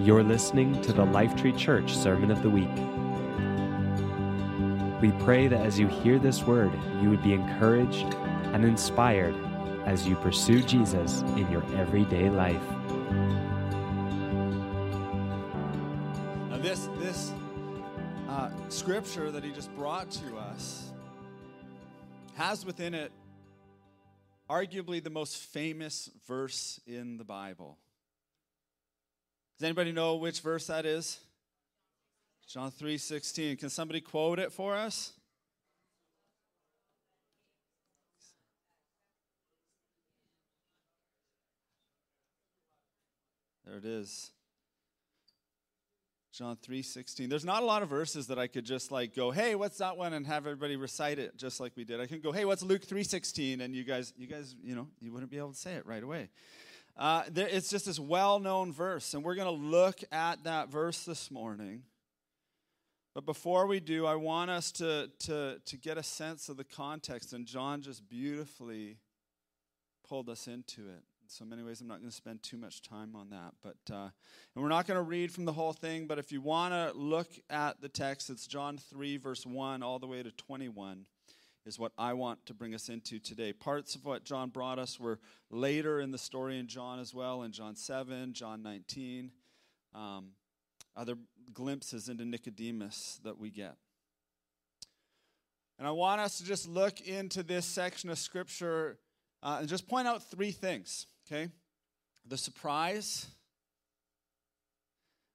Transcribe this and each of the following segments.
You're listening to the Lifetree Church Sermon of the Week. We pray that as you hear this word, you would be encouraged and inspired as you pursue Jesus in your everyday life. Now, this this uh, scripture that he just brought to us has within it arguably the most famous verse in the Bible. Does anybody know which verse that is? John 3:16. Can somebody quote it for us? There it is. John 3:16. There's not a lot of verses that I could just like go, "Hey, what's that one?" and have everybody recite it just like we did. I can go, "Hey, what's Luke 3:16?" and you guys you guys, you know, you wouldn't be able to say it right away. Uh, there, it's just this well-known verse, and we're going to look at that verse this morning. But before we do, I want us to, to, to get a sense of the context, and John just beautifully pulled us into it. In so many ways, I'm not going to spend too much time on that. But uh, and we're not going to read from the whole thing. But if you want to look at the text, it's John 3, verse 1, all the way to 21, is what I want to bring us into today. Parts of what John brought us were later in the story in John as well, in John 7, John 19. Um, other glimpses into Nicodemus that we get. And I want us to just look into this section of Scripture uh, and just point out three things, okay? The surprise,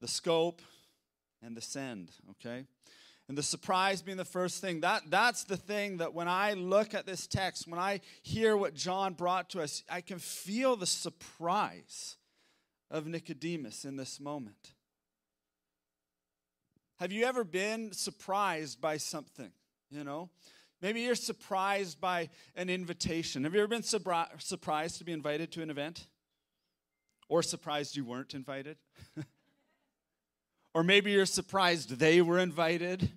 the scope, and the send, okay? And the surprise being the first thing. That, that's the thing that when I look at this text, when I hear what John brought to us, I can feel the surprise of Nicodemus in this moment. Have you ever been surprised by something? You know, maybe you're surprised by an invitation. Have you ever been surpri- surprised to be invited to an event? Or surprised you weren't invited? or maybe you're surprised they were invited,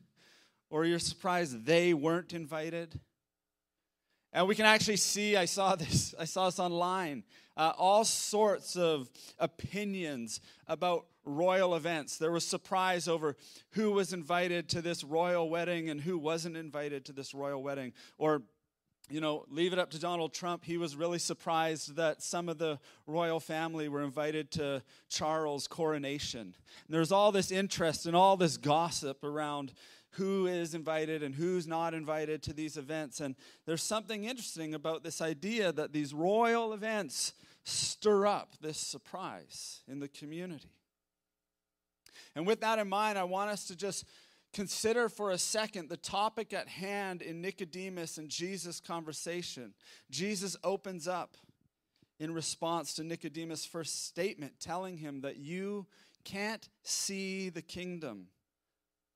or you're surprised they weren't invited. And we can actually see, I saw this, I saw this online, uh, all sorts of opinions about royal events. There was surprise over who was invited to this royal wedding and who wasn't invited to this royal wedding. Or, you know, leave it up to Donald Trump. He was really surprised that some of the royal family were invited to Charles' coronation. And there's all this interest and all this gossip around who is invited and who's not invited to these events. And there's something interesting about this idea that these royal events stir up this surprise in the community. And with that in mind, I want us to just consider for a second the topic at hand in Nicodemus and Jesus' conversation. Jesus opens up in response to Nicodemus' first statement, telling him that you can't see the kingdom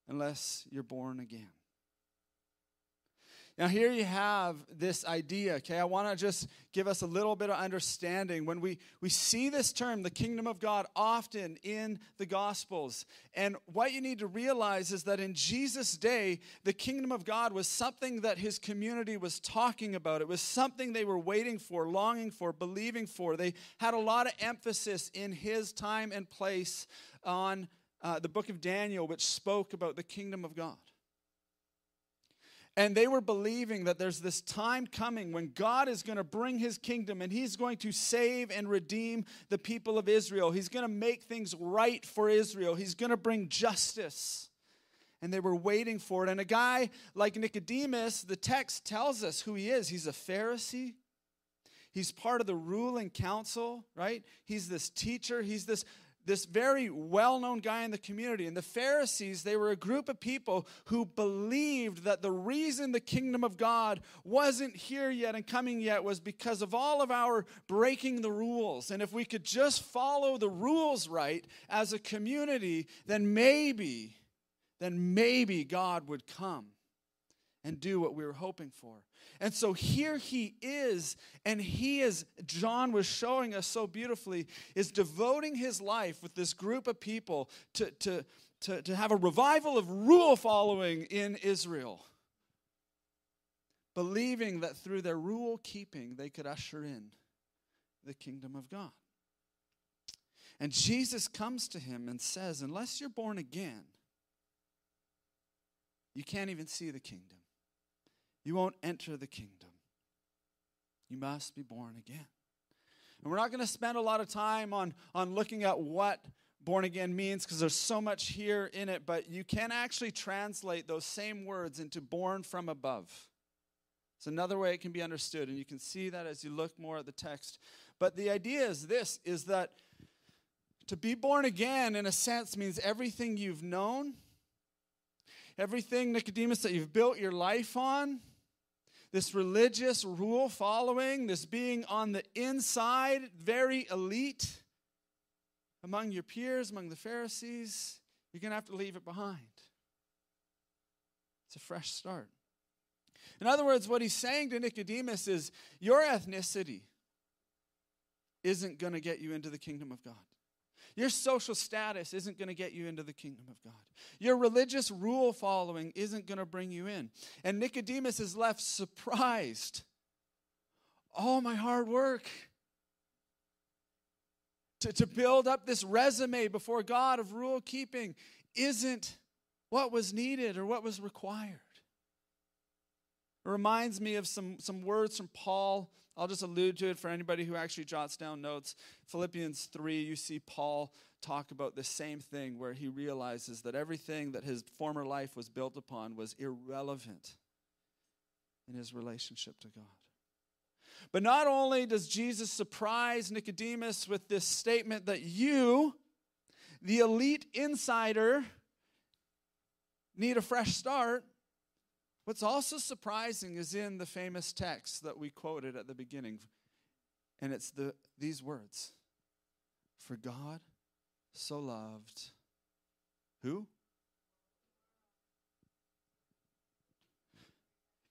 unless you're born again. Now, here you have this idea, okay? I want to just give us a little bit of understanding. When we, we see this term, the kingdom of God, often in the Gospels. And what you need to realize is that in Jesus' day, the kingdom of God was something that his community was talking about. It was something they were waiting for, longing for, believing for. They had a lot of emphasis in his time and place on uh, the book of Daniel, which spoke about the kingdom of God. And they were believing that there's this time coming when God is going to bring his kingdom and he's going to save and redeem the people of Israel. He's going to make things right for Israel. He's going to bring justice. And they were waiting for it. And a guy like Nicodemus, the text tells us who he is. He's a Pharisee. He's part of the ruling council, right? He's this teacher. He's this this very well known guy in the community. And the Pharisees, they were a group of people who believed that the reason the kingdom of God wasn't here yet and coming yet was because of all of our breaking the rules. And if we could just follow the rules right as a community, then maybe, then maybe God would come and do what we were hoping for. And so here he is, and he is, John was showing us so beautifully, is devoting his life with this group of people to, to, to, to have a revival of rule following in Israel. Believing that through their rule keeping, they could usher in the kingdom of God. And Jesus comes to him and says, Unless you're born again, you can't even see the kingdom. You won't enter the kingdom. You must be born again. And we're not going to spend a lot of time on, on looking at what born again means because there's so much here in it, but you can actually translate those same words into born from above. It's another way it can be understood, and you can see that as you look more at the text. But the idea is this is that to be born again, in a sense, means everything you've known, everything, Nicodemus, that you've built your life on, this religious rule following, this being on the inside, very elite among your peers, among the Pharisees, you're going to have to leave it behind. It's a fresh start. In other words, what he's saying to Nicodemus is your ethnicity isn't going to get you into the kingdom of God. Your social status isn't going to get you into the kingdom of God. Your religious rule following isn't going to bring you in. And Nicodemus is left surprised. All my hard work to, to build up this resume before God of rule keeping isn't what was needed or what was required. It reminds me of some, some words from Paul I'll just allude to it for anybody who actually jots down notes. Philippians 3, you see Paul talk about the same thing where he realizes that everything that his former life was built upon was irrelevant in his relationship to God. But not only does Jesus surprise Nicodemus with this statement that you, the elite insider, need a fresh start, What's also surprising is in the famous text that we quoted at the beginning, and it's the, these words For God so loved who?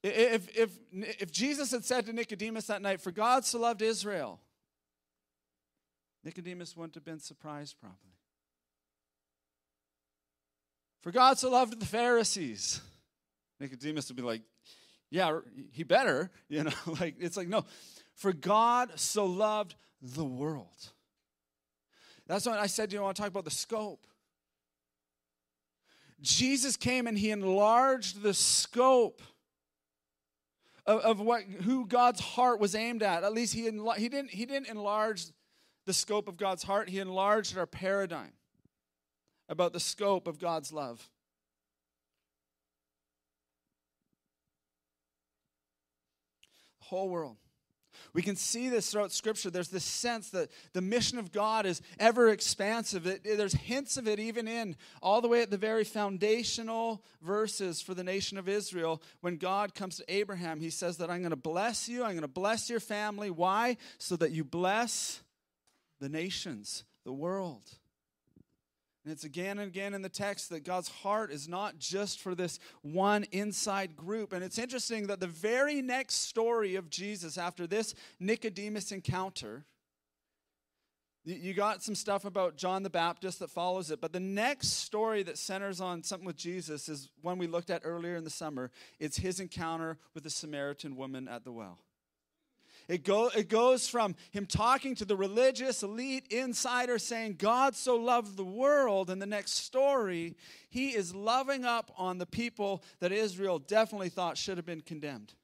If, if, if Jesus had said to Nicodemus that night, For God so loved Israel, Nicodemus wouldn't have been surprised, probably. For God so loved the Pharisees. Nicodemus would be like, yeah, he better, you know, like it's like no. For God so loved the world. That's what I said, you know, I want to talk about the scope. Jesus came and he enlarged the scope of, of what who God's heart was aimed at. At least he, he didn't he didn't enlarge the scope of God's heart, he enlarged our paradigm about the scope of God's love. Whole world. We can see this throughout Scripture. There's this sense that the mission of God is ever expansive. It, there's hints of it even in all the way at the very foundational verses for the nation of Israel. When God comes to Abraham, he says that I'm going to bless you, I'm going to bless your family. Why? So that you bless the nations, the world. And it's again and again in the text that God's heart is not just for this one inside group. And it's interesting that the very next story of Jesus after this Nicodemus encounter, you got some stuff about John the Baptist that follows it, but the next story that centers on something with Jesus is one we looked at earlier in the summer. It's his encounter with the Samaritan woman at the well. It, go, it goes from him talking to the religious elite insider saying, God so loved the world. And the next story, he is loving up on the people that Israel definitely thought should have been condemned,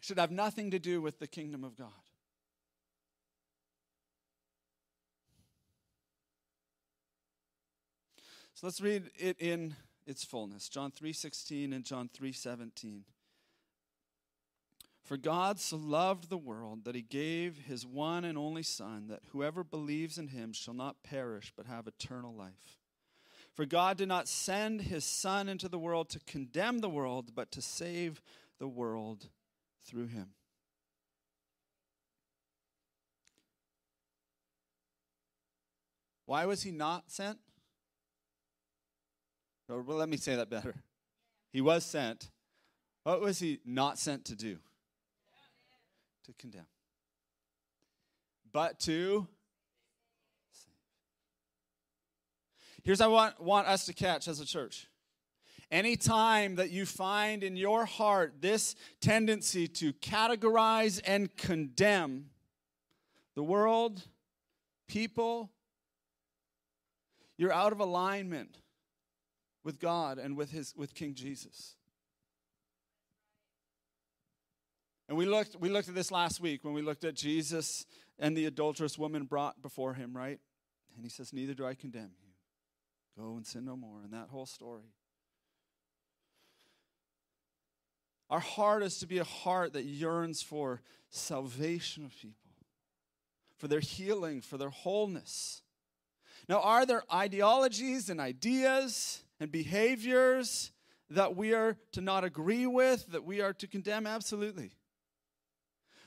should have nothing to do with the kingdom of God. So let's read it in its fullness. John 3:16 and John 3:17. For God so loved the world that he gave his one and only Son, that whoever believes in him shall not perish but have eternal life. For God did not send his Son into the world to condemn the world, but to save the world through him. Why was he not sent? Or well, let me say that better. He was sent. What was he not sent to do? To condemn, but to save. Here's I want, want us to catch as a church. Anytime that you find in your heart this tendency to categorize and condemn the world, people, you're out of alignment with God and with his with King Jesus. And we looked we looked at this last week when we looked at Jesus and the adulterous woman brought before him, right? And he says, "Neither do I condemn you. Go and sin no more." And that whole story. Our heart is to be a heart that yearns for salvation of people, for their healing, for their wholeness. Now, are there ideologies and ideas and behaviors that we are to not agree with, that we are to condemn? Absolutely.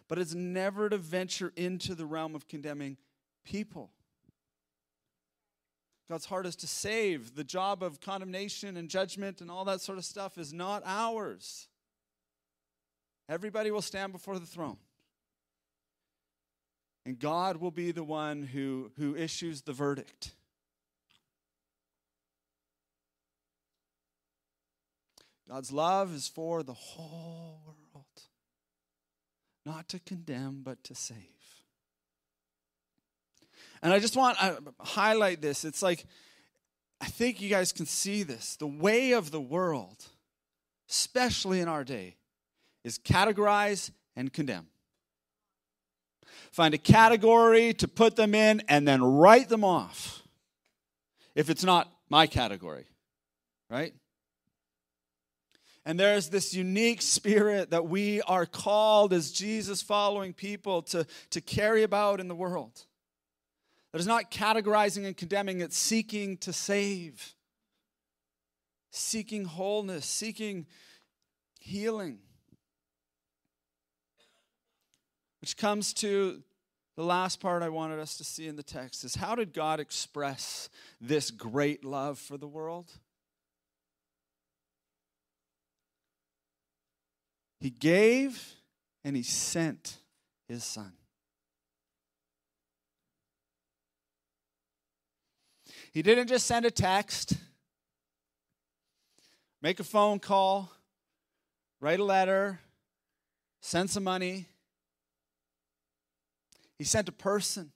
But it's never to venture into the realm of condemning people. God's heart is to save. The job of condemnation and judgment and all that sort of stuff is not ours. Everybody will stand before the throne. And God will be the one who, who issues the verdict. God's love is for the whole world, not to condemn, but to save. And I just want to highlight this. It's like, I think you guys can see this. The way of the world, especially in our day, is categorize and condemn. Find a category to put them in and then write them off if it's not my category, right? And there's this unique spirit that we are called as Jesus following people to, to carry about in the world. That is not categorizing and condemning, it's seeking to save, seeking wholeness, seeking healing. Which comes to the last part I wanted us to see in the text is how did God express this great love for the world? He gave and he sent his son. He didn't just send a text, make a phone call, write a letter, send some money. He sent a person.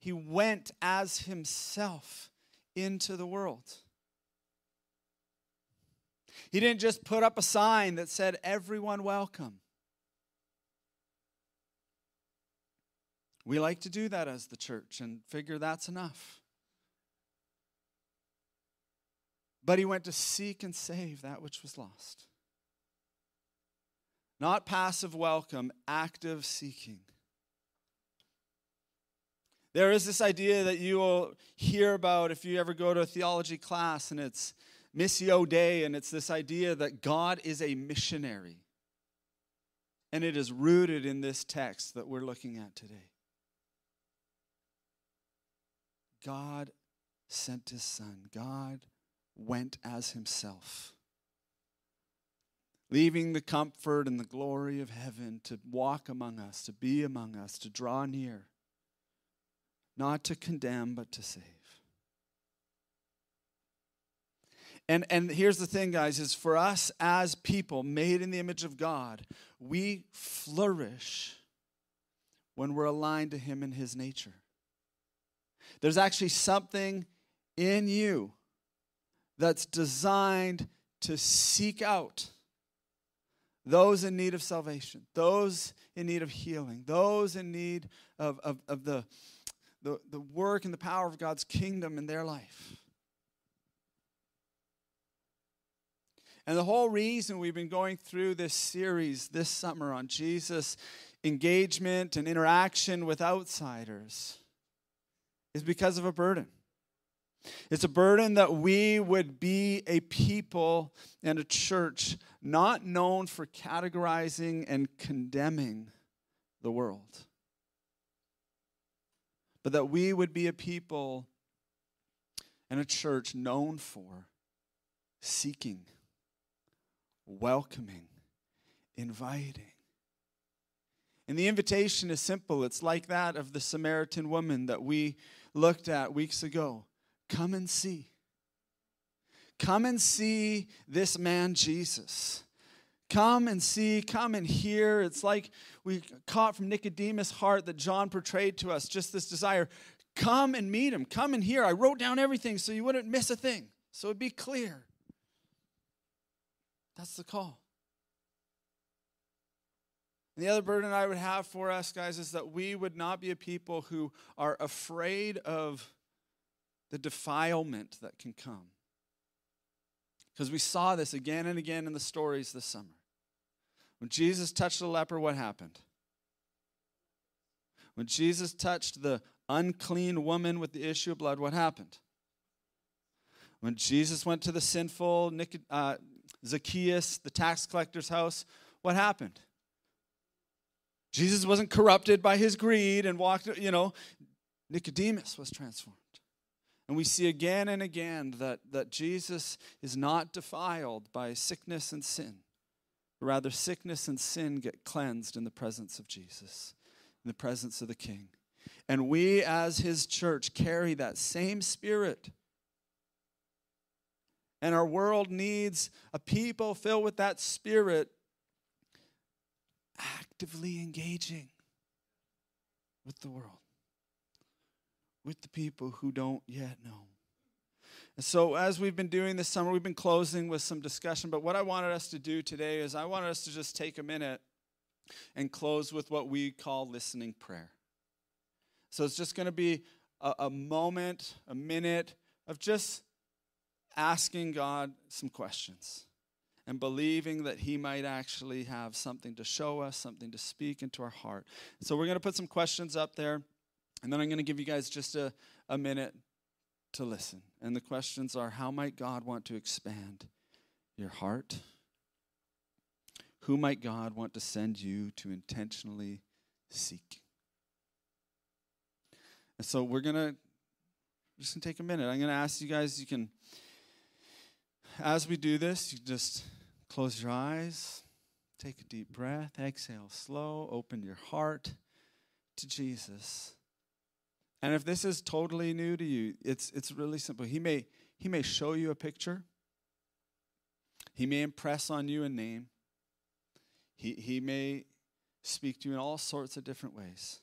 He went as himself into the world. He didn't just put up a sign that said, Everyone welcome. We like to do that as the church and figure that's enough. But he went to seek and save that which was lost. Not passive welcome, active seeking. There is this idea that you will hear about if you ever go to a theology class, and it's Missio Dei, and it's this idea that God is a missionary. And it is rooted in this text that we're looking at today. God sent his son, God went as himself, leaving the comfort and the glory of heaven to walk among us, to be among us, to draw near not to condemn, but to save. And, and here's the thing, guys, is for us as people made in the image of God, we flourish when we're aligned to Him and His nature. There's actually something in you that's designed to seek out those in need of salvation, those in need of healing, those in need of, of, of the, the, the work and the power of God's kingdom in their life. And the whole reason we've been going through this series this summer on Jesus' engagement and interaction with outsiders is because of a burden. It's a burden that we would be a people and a church not known for categorizing and condemning the world but that we would be a people and a church known for seeking, welcoming, inviting. And the invitation is simple. It's like that of the Samaritan woman that we looked at weeks ago. Come and see. Come and see this man, Jesus. Come and see, come and hear. It's like we caught from Nicodemus' heart that John portrayed to us just this desire. Come and meet him. Come and hear. I wrote down everything so you wouldn't miss a thing, so it'd be clear. That's the call. And the other burden I would have for us, guys, is that we would not be a people who are afraid of the defilement that can come. Because we saw this again and again in the stories this summer. When Jesus touched the leper, what happened? When Jesus touched the unclean woman with the issue of blood, what happened? When Jesus went to the sinful uh, Zacchaeus, the tax collector's house, what happened? Jesus wasn't corrupted by his greed and walked, you know, Nicodemus was transformed. And we see again and again that, that Jesus is not defiled by sickness and sin. Rather, sickness and sin get cleansed in the presence of Jesus, in the presence of the King. And we, as his church, carry that same spirit. And our world needs a people filled with that spirit actively engaging with the world, with the people who don't yet know. And so, as we've been doing this summer, we've been closing with some discussion. But what I wanted us to do today is I wanted us to just take a minute and close with what we call listening prayer. So, it's just going to be a, a moment, a minute of just asking God some questions and believing that He might actually have something to show us, something to speak into our heart. So, we're going to put some questions up there, and then I'm going to give you guys just a, a minute to listen. And the questions are how might God want to expand your heart? Who might God want to send you to intentionally seek? And so we're going to just gonna take a minute. I'm going to ask you guys, you can, as we do this, you just close your eyes, take a deep breath, exhale slow, open your heart to Jesus. And if this is totally new to you, it's, it's really simple. He may, he may show you a picture, He may impress on you a name, He, he may speak to you in all sorts of different ways.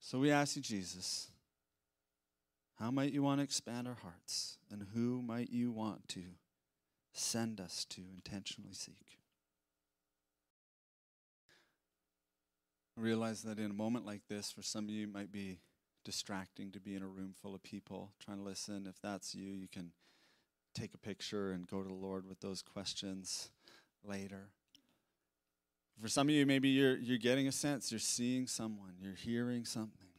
So we ask you, Jesus, how might you want to expand our hearts? And who might you want to send us to intentionally seek? I realize that in a moment like this, for some of you, it might be distracting to be in a room full of people trying to listen. If that's you, you can take a picture and go to the Lord with those questions later. For some of you, maybe you're, you're getting a sense, you're seeing someone, you're hearing something.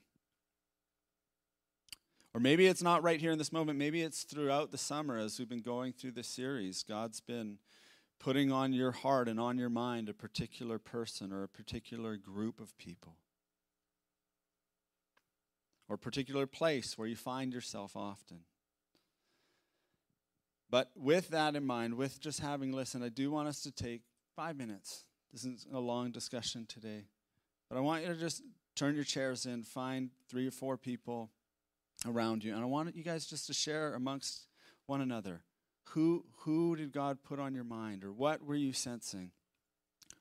Or maybe it's not right here in this moment, maybe it's throughout the summer as we've been going through this series. God's been putting on your heart and on your mind a particular person or a particular group of people or a particular place where you find yourself often. But with that in mind, with just having listened, I do want us to take five minutes. This isn't a long discussion today, but I want you to just turn your chairs in, find three or four people around you, and I want you guys just to share amongst one another who, who did God put on your mind, or what were you sensing?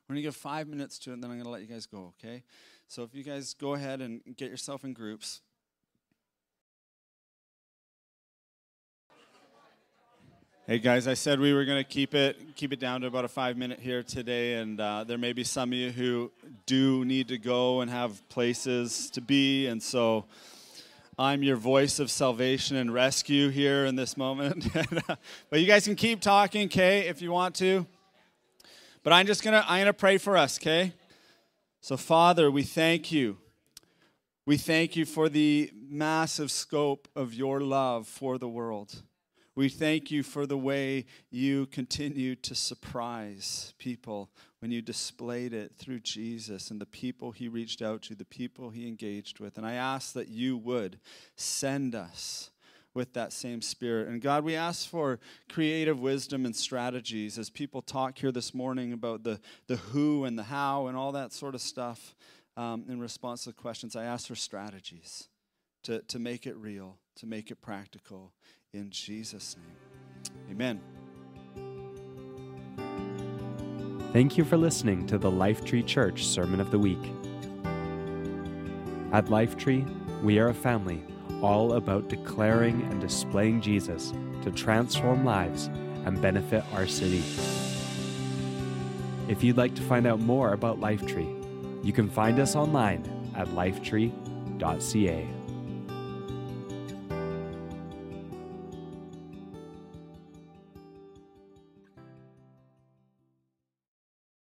We're going to give five minutes to it, and then I'm going to let you guys go, okay? So if you guys go ahead and get yourself in groups. Hey guys, I said we were going to keep it keep it down to about a five minute here today, and uh, there may be some of you who do need to go and have places to be, and so I'm your voice of salvation and rescue here in this moment. Uh, but you guys can keep talking, okay, if you want to. But I'm just gonna I'm gonna pray for us, okay? So, Father, we thank you. We thank you for the massive scope of your love for the world. We thank you for the way you continue to surprise people when you displayed it through Jesus and the people he reached out to, the people he engaged with. And I ask that you would send us with that same spirit. And God, we ask for creative wisdom and strategies as people talk here this morning about the, the who and the how and all that sort of stuff um, in response to questions. I ask for strategies to, to make it real, to make it practical. In Jesus' name, amen. Thank you for listening to the Lifetree Church Sermon of the Week. At Lifetree, we are a family all about declaring and displaying Jesus to transform lives and benefit our city. If you'd like to find out more about Lifetree, you can find us online at lifetree.ca.